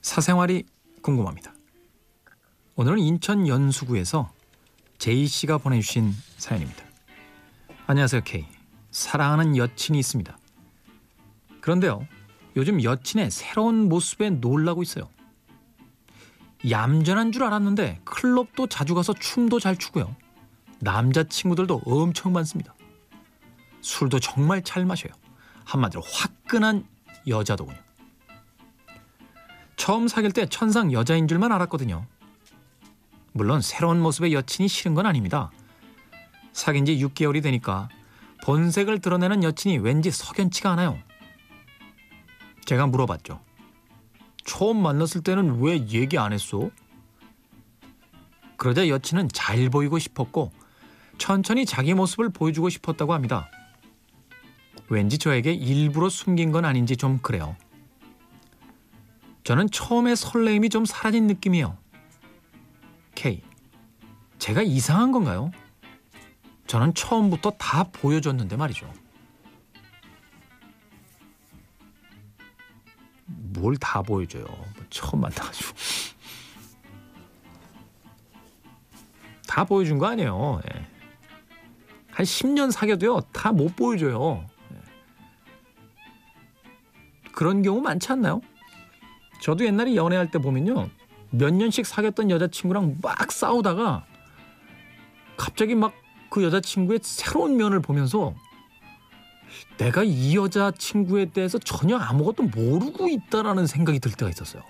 사생활이 궁금합니다. 오늘은 인천 연수구에서 제이 씨가 보내주신 사연입니다. 안녕하세요, K. 사랑하는 여친이 있습니다. 그런데요, 요즘 여친의 새로운 모습에 놀라고 있어요. 얌전한 줄 알았는데 클럽도 자주 가서 춤도 잘 추고요. 남자친구들도 엄청 많습니다. 술도 정말 잘 마셔요. 한마디로 화끈한 여자더군요. 처음 사귈 때 천상 여자인 줄만 알았거든요. 물론 새로운 모습의 여친이 싫은 건 아닙니다. 사귄 지 6개월이 되니까 본색을 드러내는 여친이 왠지 석연치가 않아요. 제가 물어봤죠. 처음 만났을 때는 왜 얘기 안 했어? 그러자 여친은 잘 보이고 싶었고 천천히 자기 모습을 보여주고 싶었다고 합니다. 왠지 저에게 일부러 숨긴 건 아닌지 좀 그래요. 저는 처음에 설레임이 좀 사라진 느낌이에요. K. 제가 이상한 건가요? 저는 처음부터 다 보여줬는데 말이죠. 뭘 다 보여줘요. 뭐 처음 만나가지고. 다 보여준 거 아니에요. 예. 한 10년 사귀어도요, 다 못 보여줘요. 예. 그런 경우 많지 않나요? 저도 옛날에 연애할 때 보면요. 몇 년씩 사귀었던 여자친구랑 막 싸우다가 갑자기 막 그 여자친구의 새로운 면을 보면서 내가 이 여자친구에 대해서 전혀 아무것도 모르고 있다라는 생각이 들 때가 있었어요.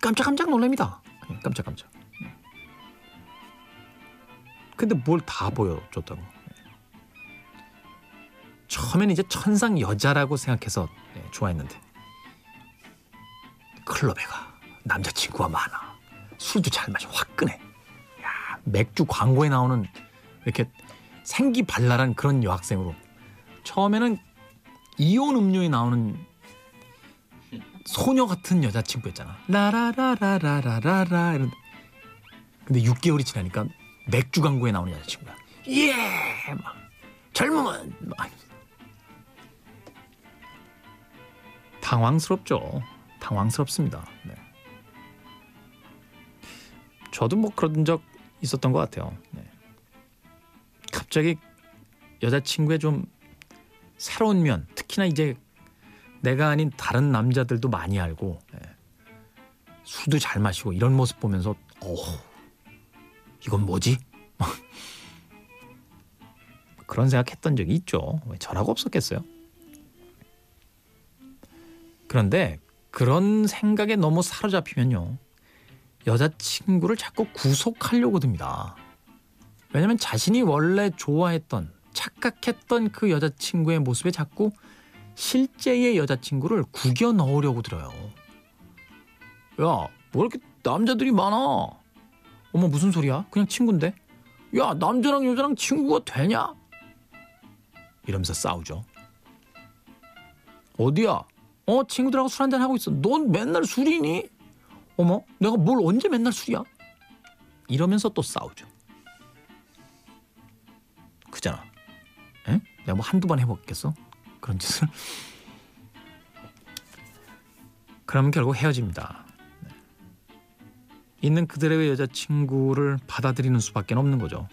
깜짝깜짝 놀랍니다. 예, 깜짝깜짝. 근데 뭘 다 보여줬다고. 처음에는 이제 천상 여자라고 생각해서 네, 좋아했는데. 클럽에 가 남자친구가 많아. 술도 잘 마셔. 화끈해 야 맥주 광고에 나오는 이렇게 생기 발랄한 그런 여학생으로. 처음에는 이온 음료에 나오는 소녀 같은 여자친구였잖아. 라라라라라라라 이런. 근데 6개월이 지나니까 맥주 광고에 나오는 여자친구야. 예막 젊음은 막 당황스럽죠. 당황스럽습니다. 네. 저도 뭐 그런 적 있었던 것 같아요. 네. 갑자기 여자친구의 좀 새로운 면, 특히나 이제 내가 아닌 다른 남자들도 많이 알고 네. 술도 잘 마시고 이런 모습 보면서 어 이건 뭐지? 그런 생각했던 적이 있죠. 왜 저라고 없었겠어요? 그런데 그런 생각에 너무 사로잡히면요. 여자친구를 자꾸 구속하려고 듭니다. 왜냐면 자신이 원래 좋아했던, 착각했던 그 여자친구의 모습에 자꾸 실제의 여자친구를 구겨 넣으려고 들어요. 야, 뭐 이렇게 남자들이 많아? 어머, 무슨 소리야? 그냥 친구인데? 야, 남자랑 여자랑 친구가 되냐? 이러면서 싸우죠. 어디야? 어 친구들하고 술 한잔 하고 있어. 넌 맨날 술이니? 어머 내가 뭘 언제 맨날 술이야? 이러면서 또 싸우죠. 그잖아. 에? 내가 뭐 한두 번 해먹겠어? 그런 짓을. 그러면 결국 헤어집니다. 네. 있는 그들의 여자친구를 받아들이는 수밖에 없는 거죠.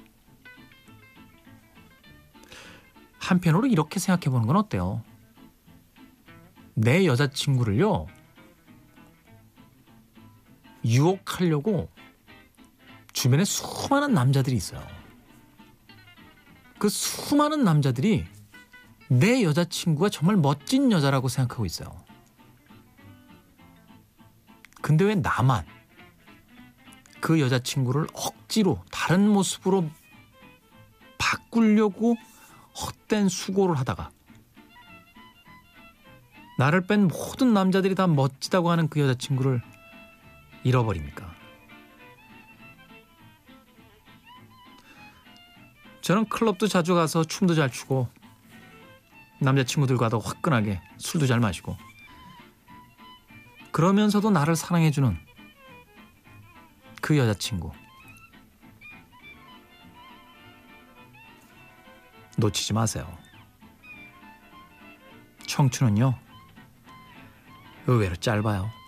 한편으로 이렇게 생각해 보는 건 어때요? 내 여자친구를요, 유혹하려고 주변에 수많은 남자들이 있어요. 그 수많은 남자들이 내 여자친구가 정말 멋진 여자라고 생각하고 있어요. 근데 왜 나만 그 여자친구를 억지로 다른 모습으로 바꾸려고 헛된 수고를 하다가 나를 뺀 모든 남자들이 다 멋지다고 하는 그 여자친구를 잃어버립니까? 저는 클럽도 자주 가서 춤도 잘 추고 남자친구들과도 화끈하게 술도 잘 마시고 그러면서도 나를 사랑해주는 그 여자친구 놓치지 마세요. 청춘은요 의외로 짧아요.